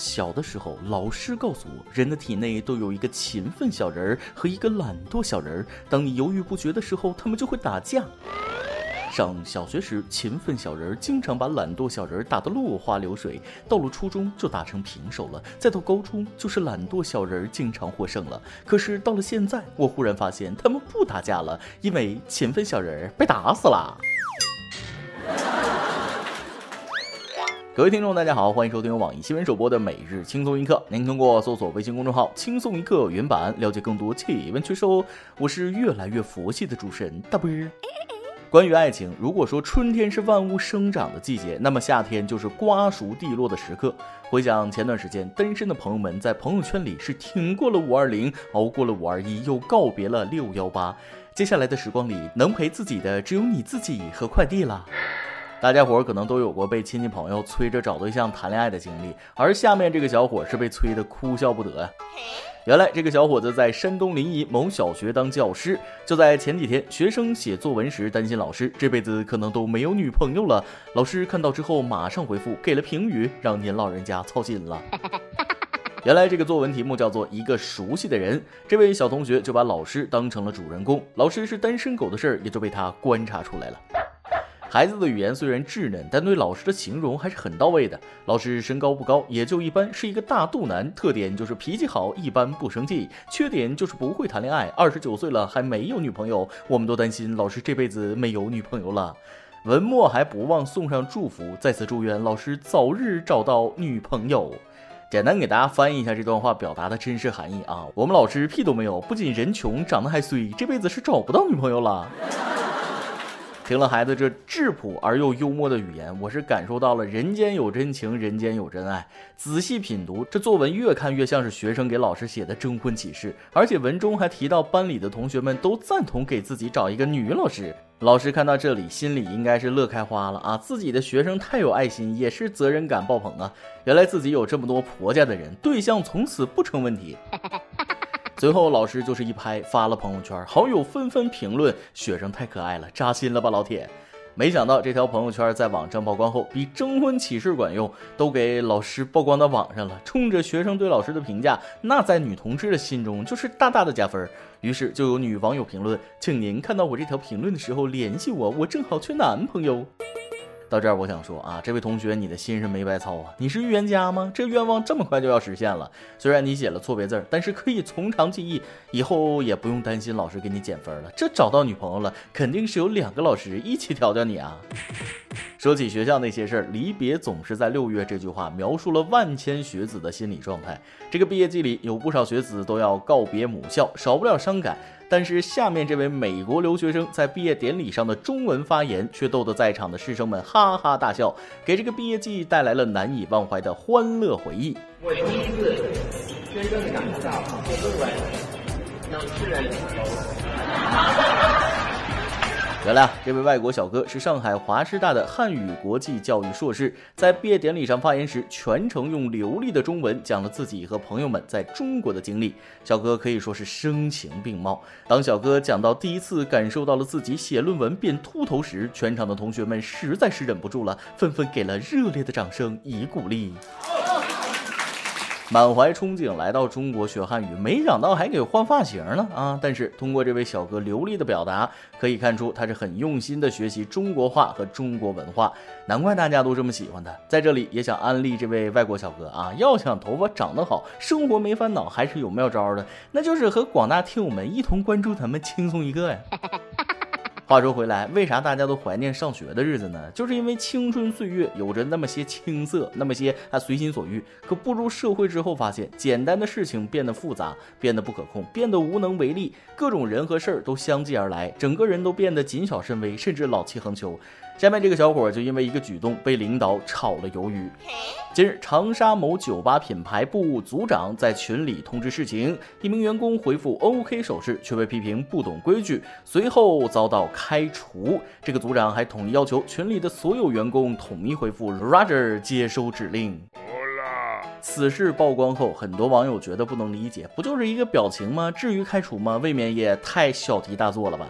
小的时候，老师告诉我，人的体内都有一个勤奋小人儿和一个懒惰小人儿。当你犹豫不决的时候，他们就会打架。上小学时，勤奋小人儿经常把懒惰小人儿打得落花流水；到了初中，就打成平手了；再到高中，就是懒惰小人儿经常获胜了。可是到了现在，我忽然发现他们不打架了，因为勤奋小人儿被打死了。各位听众，大家好，欢迎收听网易新闻首播的每日轻松一刻。您通过搜索微信公众号“轻松一刻”原版了解更多气温趋势哦。我是越来越佛系的主持人大波。关于爱情，如果说春天是万物生长的季节，那么夏天就是瓜熟蒂落的时刻。回想前段时间，单身的朋友们在朋友圈里是挺过了五二零，熬过了五二一，又告别了六幺八。接下来的时光里，能陪自己的只有你自己和快递了。大家伙儿可能都有过被亲戚朋友催着找对象谈恋爱的经历，而下面这个小伙是被催得哭笑不得呀。原来这个小伙子在山东临沂某小学当教师，就在前几天，学生写作文时担心老师这辈子可能都没有女朋友了。老师看到之后马上回复，给了评语，让您老人家操心了。原来这个作文题目叫做一个熟悉的人，这位小同学就把老师当成了主人公，老师是单身狗的事儿也就被他观察出来了。孩子的语言虽然稚嫩，但对老师的形容还是很到位的。老师身高不高，也就一般，是一个大肚腩，特点就是脾气好，一般不生气，缺点就是不会谈恋爱。二十九岁了还没有女朋友，我们都担心老师这辈子没有女朋友了。文末还不忘送上祝福，在此祝愿老师早日找到女朋友。简单给大家翻译一下这段话表达的真实含义啊，我们老师屁都没有，不仅人穷，长得还衰，这辈子是找不到女朋友了。听了孩子这质朴而又幽默的语言，我是感受到了人间有真情，人间有真爱。仔细品读这作文，越看越像是学生给老师写的征婚启事，而且文中还提到班里的同学们都赞同给自己找一个女老师。老师看到这里，心里应该是乐开花了啊！自己的学生太有爱心，也是责任感爆棚啊！原来自己有这么多婆家的人，对象从此不成问题。随后，老师就是一拍发了朋友圈，好友纷纷评论：“学生太可爱了，扎心了吧，老铁！”没想到这条朋友圈在网上曝光后，比征婚启事管用，都给老师曝光到网上了。冲着学生对老师的评价，那在女同志的心中就是大大的加分。于是就有女网友评论：“请您看到我这条评论的时候联系我，我正好缺男朋友。”到这儿，我想说啊，这位同学，你的心是没白操啊！你是预言家吗？这愿望这么快就要实现了？虽然你写了错别字，但是可以从长计议，以后也不用担心老师给你减分了。这找到女朋友了，肯定是有两个老师一起调教你啊！说起学校那些事儿，离别总是在六月。这句话描述了万千学子的心理状态。这个毕业季里，有不少学子都要告别母校，少不了伤感。但是下面这位美国留学生在毕业典礼上的中文发言，却逗得在场的师生们哈哈大笑，给这个毕业季带来了难以忘怀的欢乐回忆。我第一次真正的感受到写论文能吃人原来啊，这位外国小哥是上海华师大的汉语国际教育硕士，在毕业典礼上发言时，全程用流利的中文讲了自己和朋友们在中国的经历。小哥可以说是声情并茂。当小哥讲到第一次感受到了自己写论文变秃头时，全场的同学们实在是忍不住了，纷纷给了热烈的掌声以鼓励。满怀憧憬来到中国学汉语，没想到还给换发型了啊！但是通过这位小哥流利的表达，可以看出他是很用心的学习中国话和中国文化，难怪大家都这么喜欢他。在这里也想安利这位外国小哥啊，要想头发长得好，生活没烦恼，还是有妙招的，那就是和广大听友们一同关注咱们轻松一个呀。话说回来，为啥大家都怀念上学的日子呢？就是因为青春岁月有着那么些青涩，那么些还随心所欲。可步入社会之后，发现简单的事情变得复杂，变得不可控，变得无能为力，各种人和事儿都相继而来，整个人都变得谨小慎微，甚至老气横秋。下面这个小伙就因为一个举动被领导炒了鱿鱼。近日，长沙某酒吧品牌部组长在群里通知事情，一名员工回复 OK 手势，却被批评不懂规矩，随后遭到开除。这个组长还统一要求群里的所有员工统一回复 Roger，接收指令。此事曝光后，很多网友觉得不能理解，不就是一个表情吗？至于开除吗？未免也太小题大做了吧。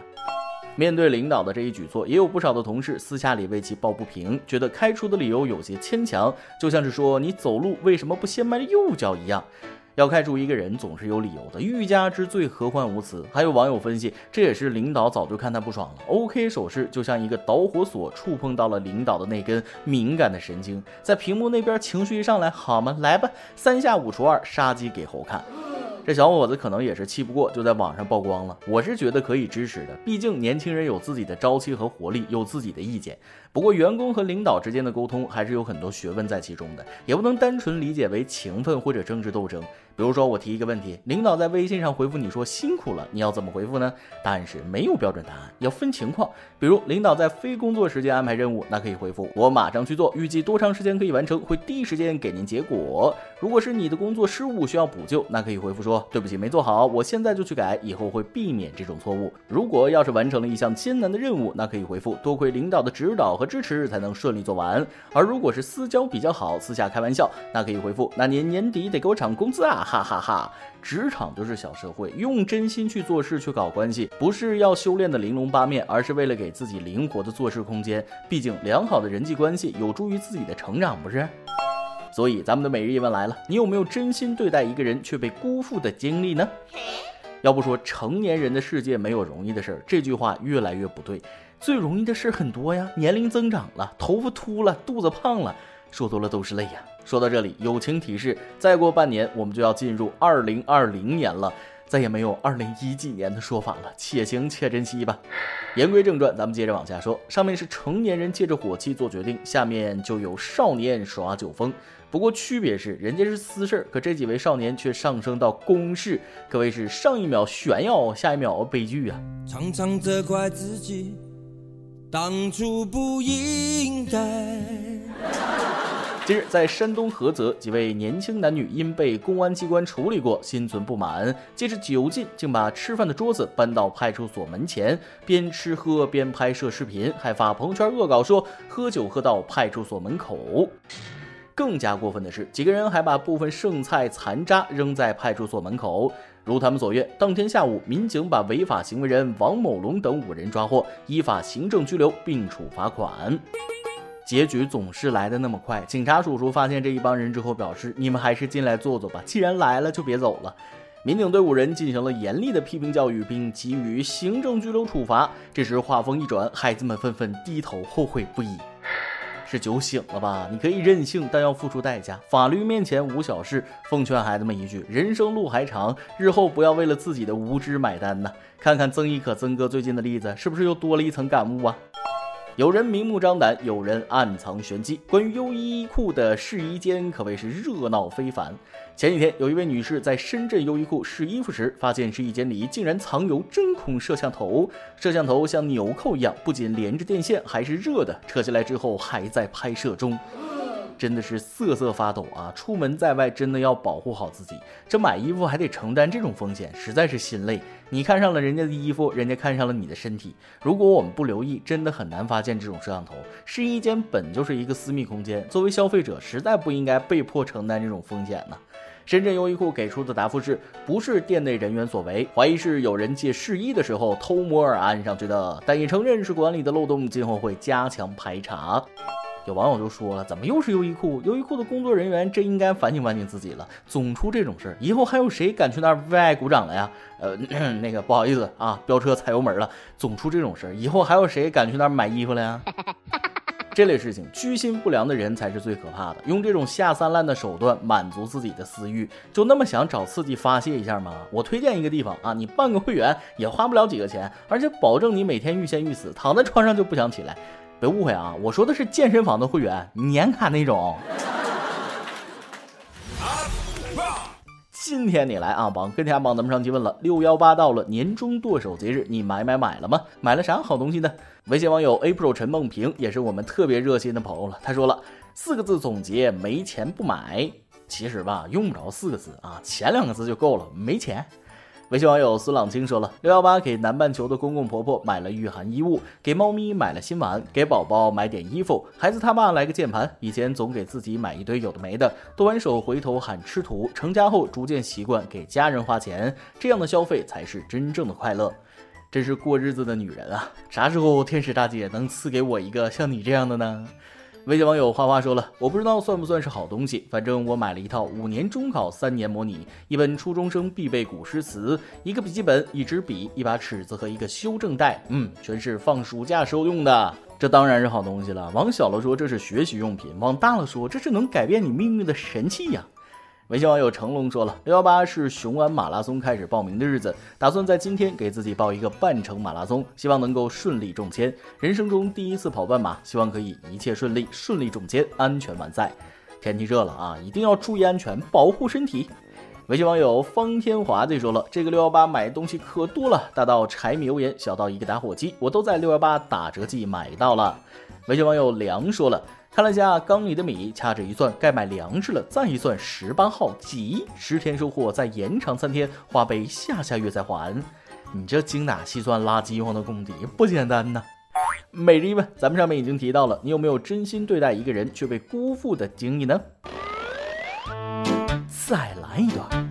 面对领导的这一举措，也有不少的同事私下里为其抱不平，觉得开除的理由有些牵强，就像是说你走路为什么不先迈右脚一样。要开除一个人总是有理由的，欲加之罪，何患无辞？还有网友分析，这也是领导早就看他不爽了。OK 手势就像一个导火索，触碰到了领导的那根敏感的神经，在屏幕那边情绪一上来，好吗？来吧，三下五除二，杀鸡给猴看。这小伙子可能也是气不过，就在网上曝光了。我是觉得可以支持的，毕竟年轻人有自己的朝气和活力，有自己的意见。不过，员工和领导之间的沟通还是有很多学问在其中的，也不能单纯理解为情分或者政治斗争。比如说，我提一个问题，领导在微信上回复你说辛苦了，你要怎么回复呢？答案是没有标准答案，要分情况。比如，领导在非工作时间安排任务，那可以回复我马上去做，预计多长时间可以完成，会第一时间给您结果。如果是你的工作失误需要补救，那可以回复说对不起，没做好，我现在就去改，以后会避免这种错误。如果要是完成了一项艰难的任务，那可以回复多亏领导的指导。和支持才能顺利做完，而如果是私交比较好，私下开玩笑，那可以回复：那您年底得给我涨工资啊！哈哈哈！职场就是小社会，用真心去做事，去搞关系，不是要修炼的玲珑八面，而是为了给自己灵活的做事空间。毕竟良好的人际关系有助于自己的成长，不是？所以咱们的每日一问来了：你有没有真心对待一个人却被辜负的经历呢？要不说成年人的世界没有容易的事儿，这句话越来越不对。最容易的事很多呀，年龄增长了，头发秃了，肚子胖了，说多了都是泪呀。说到这里，友情提示：再过半年，我们就要进入二零二零年了，再也没有二零一几年的说法了，且行且珍惜吧。言归正传，咱们接着往下说。上面是成年人借着火气做决定，下面就有少年耍酒疯。不过区别是，人家是私事，可这几位少年却上升到公事，可谓是上一秒炫耀，下一秒悲剧啊！常常责怪自己当初不应该。近日，在山东菏泽，几位年轻男女因被公安机关处理过，心存不满，借着酒劲，竟把吃饭的桌子搬到派出所门前，边吃喝边拍摄视频，还发朋友圈恶搞说喝酒喝到派出所门口。更加过分的是，几个人还把部分剩菜残渣扔在派出所门口。如他们所愿，当天下午，民警把违法行为人王某龙等五人抓获，依法行政拘留并处罚款。结局总是来的那么快，警察叔叔发现这一帮人之后表示：“你们还是进来坐坐吧，既然来了就别走了。”民警对五人进行了严厉的批评教育，并给予行政拘留处罚。这时话锋一转，孩子们纷纷低头后悔不已。是酒醒了吧？你可以任性，但要付出代价。法律面前无小事。奉劝孩子们一句：人生路还长，日后不要为了自己的无知买单呢。看看曾轶可曾哥最近的例子，是不是又多了一层感悟啊？有人明目张胆，有人暗藏玄机。关于优衣库的试衣间可谓是热闹非凡。前几天，有一位女士在深圳优衣库试衣服时，发现试衣间里竟然藏有针孔摄像头。摄像头像纽扣一样，不仅连着电线，还是热的，扯下来之后还在拍摄中。真的是瑟瑟发抖啊！出门在外真的要保护好自己，这买衣服还得承担这种风险，实在是心累。你看上了人家的衣服，人家看上了你的身体。如果我们不留意，真的很难发现这种摄像头。试衣间本就是一个私密空间，作为消费者，实在不应该被迫承担这种风险呢。深圳优衣库给出的答复是：不是店内人员所为，怀疑是有人借试衣的时候偷摸而安上去的，但也承认是管理的漏洞，今后会加强排查。有网友就说了：“怎么又是优衣库？优衣库的工作人员真应该反省反省自己了，总出这种事儿，以后还有谁敢去那儿为爱鼓掌了呀？”呃，那个不好意思啊，飙车踩油门了，总出这种事儿，以后还有谁敢去那儿买衣服了呀？这类事情，居心不良的人才是最可怕的，用这种下三滥的手段满足自己的私欲，就那么想找刺激发泄一下吗？我推荐一个地方啊，你办个会员也花不了几个钱，而且保证你每天欲仙欲死，躺在床上就不想起来。别误会啊，我说的是健身房的会员，年卡那种。今天你来啊，帮跟天帮咱们上期问了，六幺八到了，年终剁手节日，你买买买了吗？买了啥好东西呢？微信网友 April 陈梦平也是我们特别热心的朋友了，他说了四个字总结：没钱不买。其实吧，用不着四个字啊，前两个字就够了，没钱。微信网友孙朗清说了：六幺八给南半球的公公婆婆买了御寒衣物，给猫咪买了新碗，给宝宝买点衣服，孩子他爸来个键盘。以前总给自己买一堆有的没的，剁完手回头喊吃土。成家后逐渐习惯给家人花钱，这样的消费才是真正的快乐。真是过日子的女人啊！啥时候天使大姐能赐给我一个像你这样的呢？微信网友花花说了，我不知道算不算是好东西，反正我买了一套五年中考三年模拟，一本初中生必备古诗词，一个笔记本，一支笔，一把尺子和一个修正带，嗯，全是放暑假时候用的。这当然是好东西了。往小了说，这是学习用品；往大了说，这是能改变你命运的神器呀。微信网友成龙说了，六幺八是雄安马拉松开始报名的日子，打算在今天给自己报一个半程马拉松，希望能够顺利中签。人生中第一次跑半马，希望可以一切顺利，顺利中签，安全完赛。天气热了啊，一定要注意安全，保护身体。微信网友方天华就说了，这个六幺八买东西可多了，大到柴米油盐，小到一个打火机，我都在六幺八打折季买到了。微信网友梁说了。看了下缸里的米，掐指一算，该买粮食了。再一算，十八号急，十天收获，再延长三天，花呗下下月再还。你这精打细算拉饥荒的功底不简单呐！每日一问，咱们上面已经提到了，你有没有真心对待一个人却被辜负的经历呢？再来一段。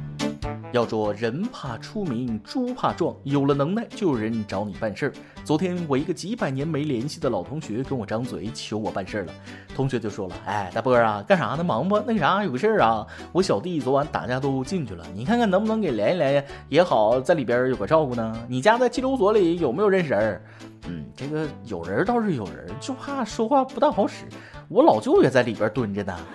要说人怕出名，猪怕壮，有了能耐就有人找你办事儿。昨天我一个几百年没联系的老同学跟我张嘴求我办事儿了，同学就说了：“哎，大波儿啊，干啥呢？忙不？那啥，有个事儿啊，我小弟昨晚打架都进去了，你看看能不能给联系联系，也好在里边有个照顾呢。你家在拘留所里有没有认识人？嗯，这个有人倒是有人，就怕说话不大好使。我老舅也在里边蹲着呢。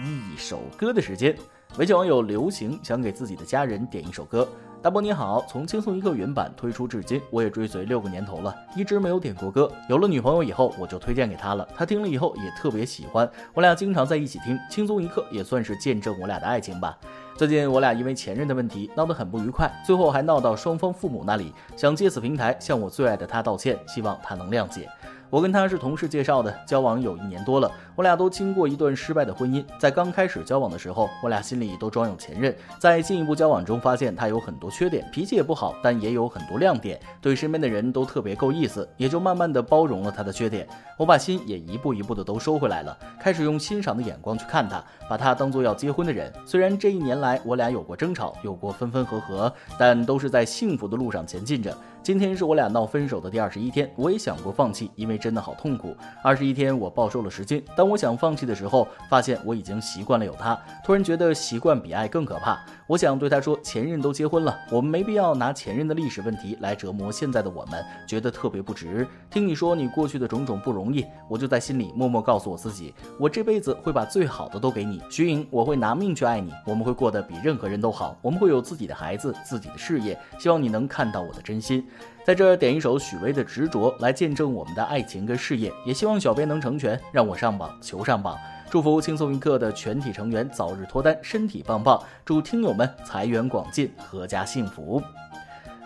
一首歌的时间。微信网友流行想给自己的家人点一首歌。大波你好，从轻松一刻原版推出至今，我也追随六个年头了，一直没有点过歌。有了女朋友以后，我就推荐给她了，她听了以后也特别喜欢。我俩经常在一起听，轻松一刻也算是见证我俩的爱情吧。最近我俩因为前任的问题闹得很不愉快，最后还闹到双方父母那里，想借此平台向我最爱的他道歉，希望他能谅解。我跟他是同事介绍的，交往有一年多了，我俩都经过一段失败的婚姻。在刚开始交往的时候，我俩心里都装有前任。在进一步交往中，发现他有很多缺点，脾气也不好，但也有很多亮点，对身边的人都特别够意思，也就慢慢的包容了他的缺点。我把心也一步一步的都收回来了，开始用欣赏的眼光去看他，把他当做要结婚的人。虽然这一年来我俩有过争吵，有过分分合合，但都是在幸福的路上前进着。今天是我俩闹分手的第二十一天，我也想过放弃，因为真的好痛苦。二十一天我暴瘦了十斤，当我想放弃的时候，发现我已经习惯了有他，突然觉得习惯比爱更可怕。我想对他说，前任都结婚了，我们没必要拿前任的历史问题来折磨现在的我们，觉得特别不值。听你说你过去的种种不容易，我就在心里默默告诉我自己，我这辈子会把最好的都给你，徐颖，我会拿命去爱你，我们会过得比任何人都好，我们会有自己的孩子，自己的事业，希望你能看到我的真心。在这点一首许巍的《执着》来见证我们的爱情跟事业，也希望小编能成全，让我上榜，求上榜。祝福轻松一刻的全体成员早日脱单，身体棒棒。祝听友们财源广进，阖家幸福。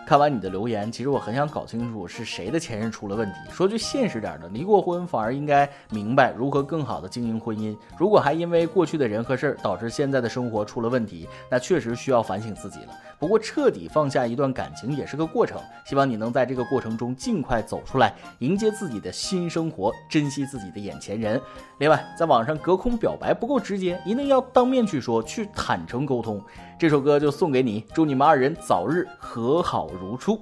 看完你的留言，其实我很想搞清楚是谁的前任出了问题。说句现实点的，离过婚反而应该明白如何更好的经营婚姻。如果还因为过去的人和事儿导致现在的生活出了问题，那确实需要反省自己了。不过彻底放下一段感情也是个过程，希望你能在这个过程中尽快走出来，迎接自己的新生活，珍惜自己的眼前人。另外，在网上隔空表白不够直接，一定要当面去说，去坦诚沟通。这首歌就送给你，祝你们二人早日和好如初。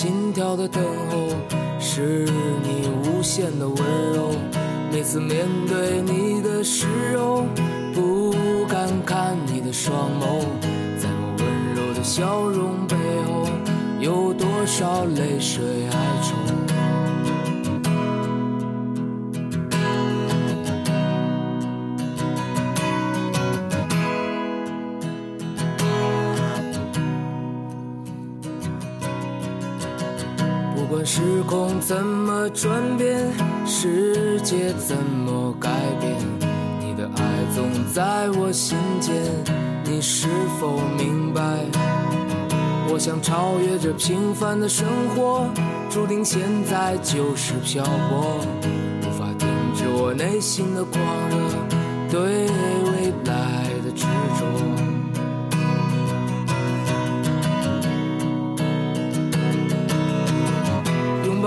心跳的等候，是你无限的温柔。每次面对你的时候，不敢看你的双眸，在我温柔的笑容背后，有多少泪水哀愁？时空怎么转变，世界怎么改变？你的爱总在我心间。你是否明白？我想超越这平凡的生活，注定现在就是漂泊，无法停止我内心的狂热，对未来的执着。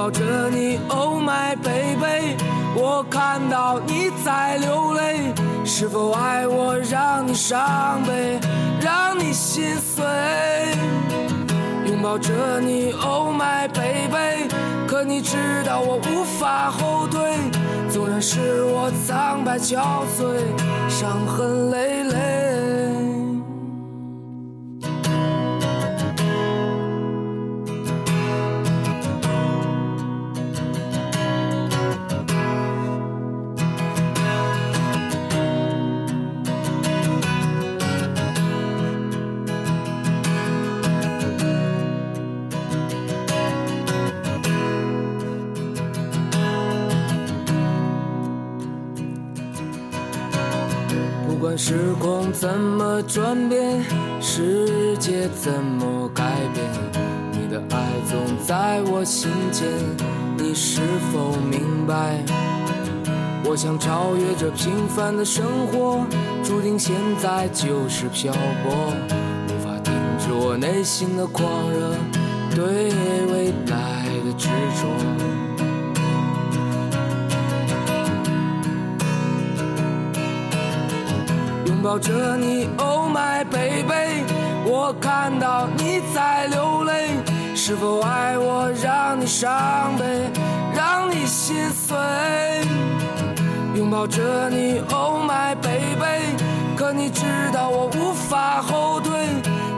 抱着你，Oh my baby，我看到你在流泪，是否爱我让你伤悲，让你心碎？拥抱着你，Oh my baby，可你知道我无法后退，纵然是我苍白憔悴，伤痕累累。管时空怎么转变，世界怎么改变，你的爱总在我心间。你是否明白？我想超越这平凡的生活，注定现在就是漂泊，无法停止我内心的狂热，对未来的执着。拥抱着你，Oh my baby，我看到你在流泪，是否爱我让你伤悲，让你心碎？拥抱着你，Oh my baby，可你知道我无法后退，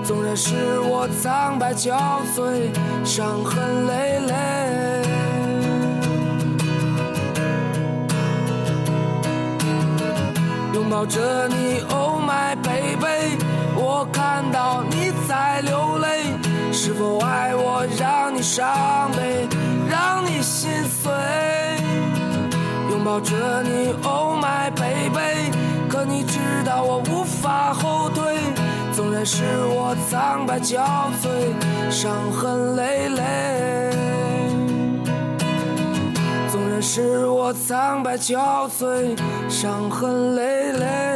纵然是我苍白憔悴，伤痕累累。拥抱着你，Oh my baby，我看到你在流泪，是否爱我让你伤悲，让你心碎？拥抱着你，Oh my baby，可你知道我无法后退，纵然是我苍白憔悴，伤痕累累。使我苍白憔悴，伤痕累累。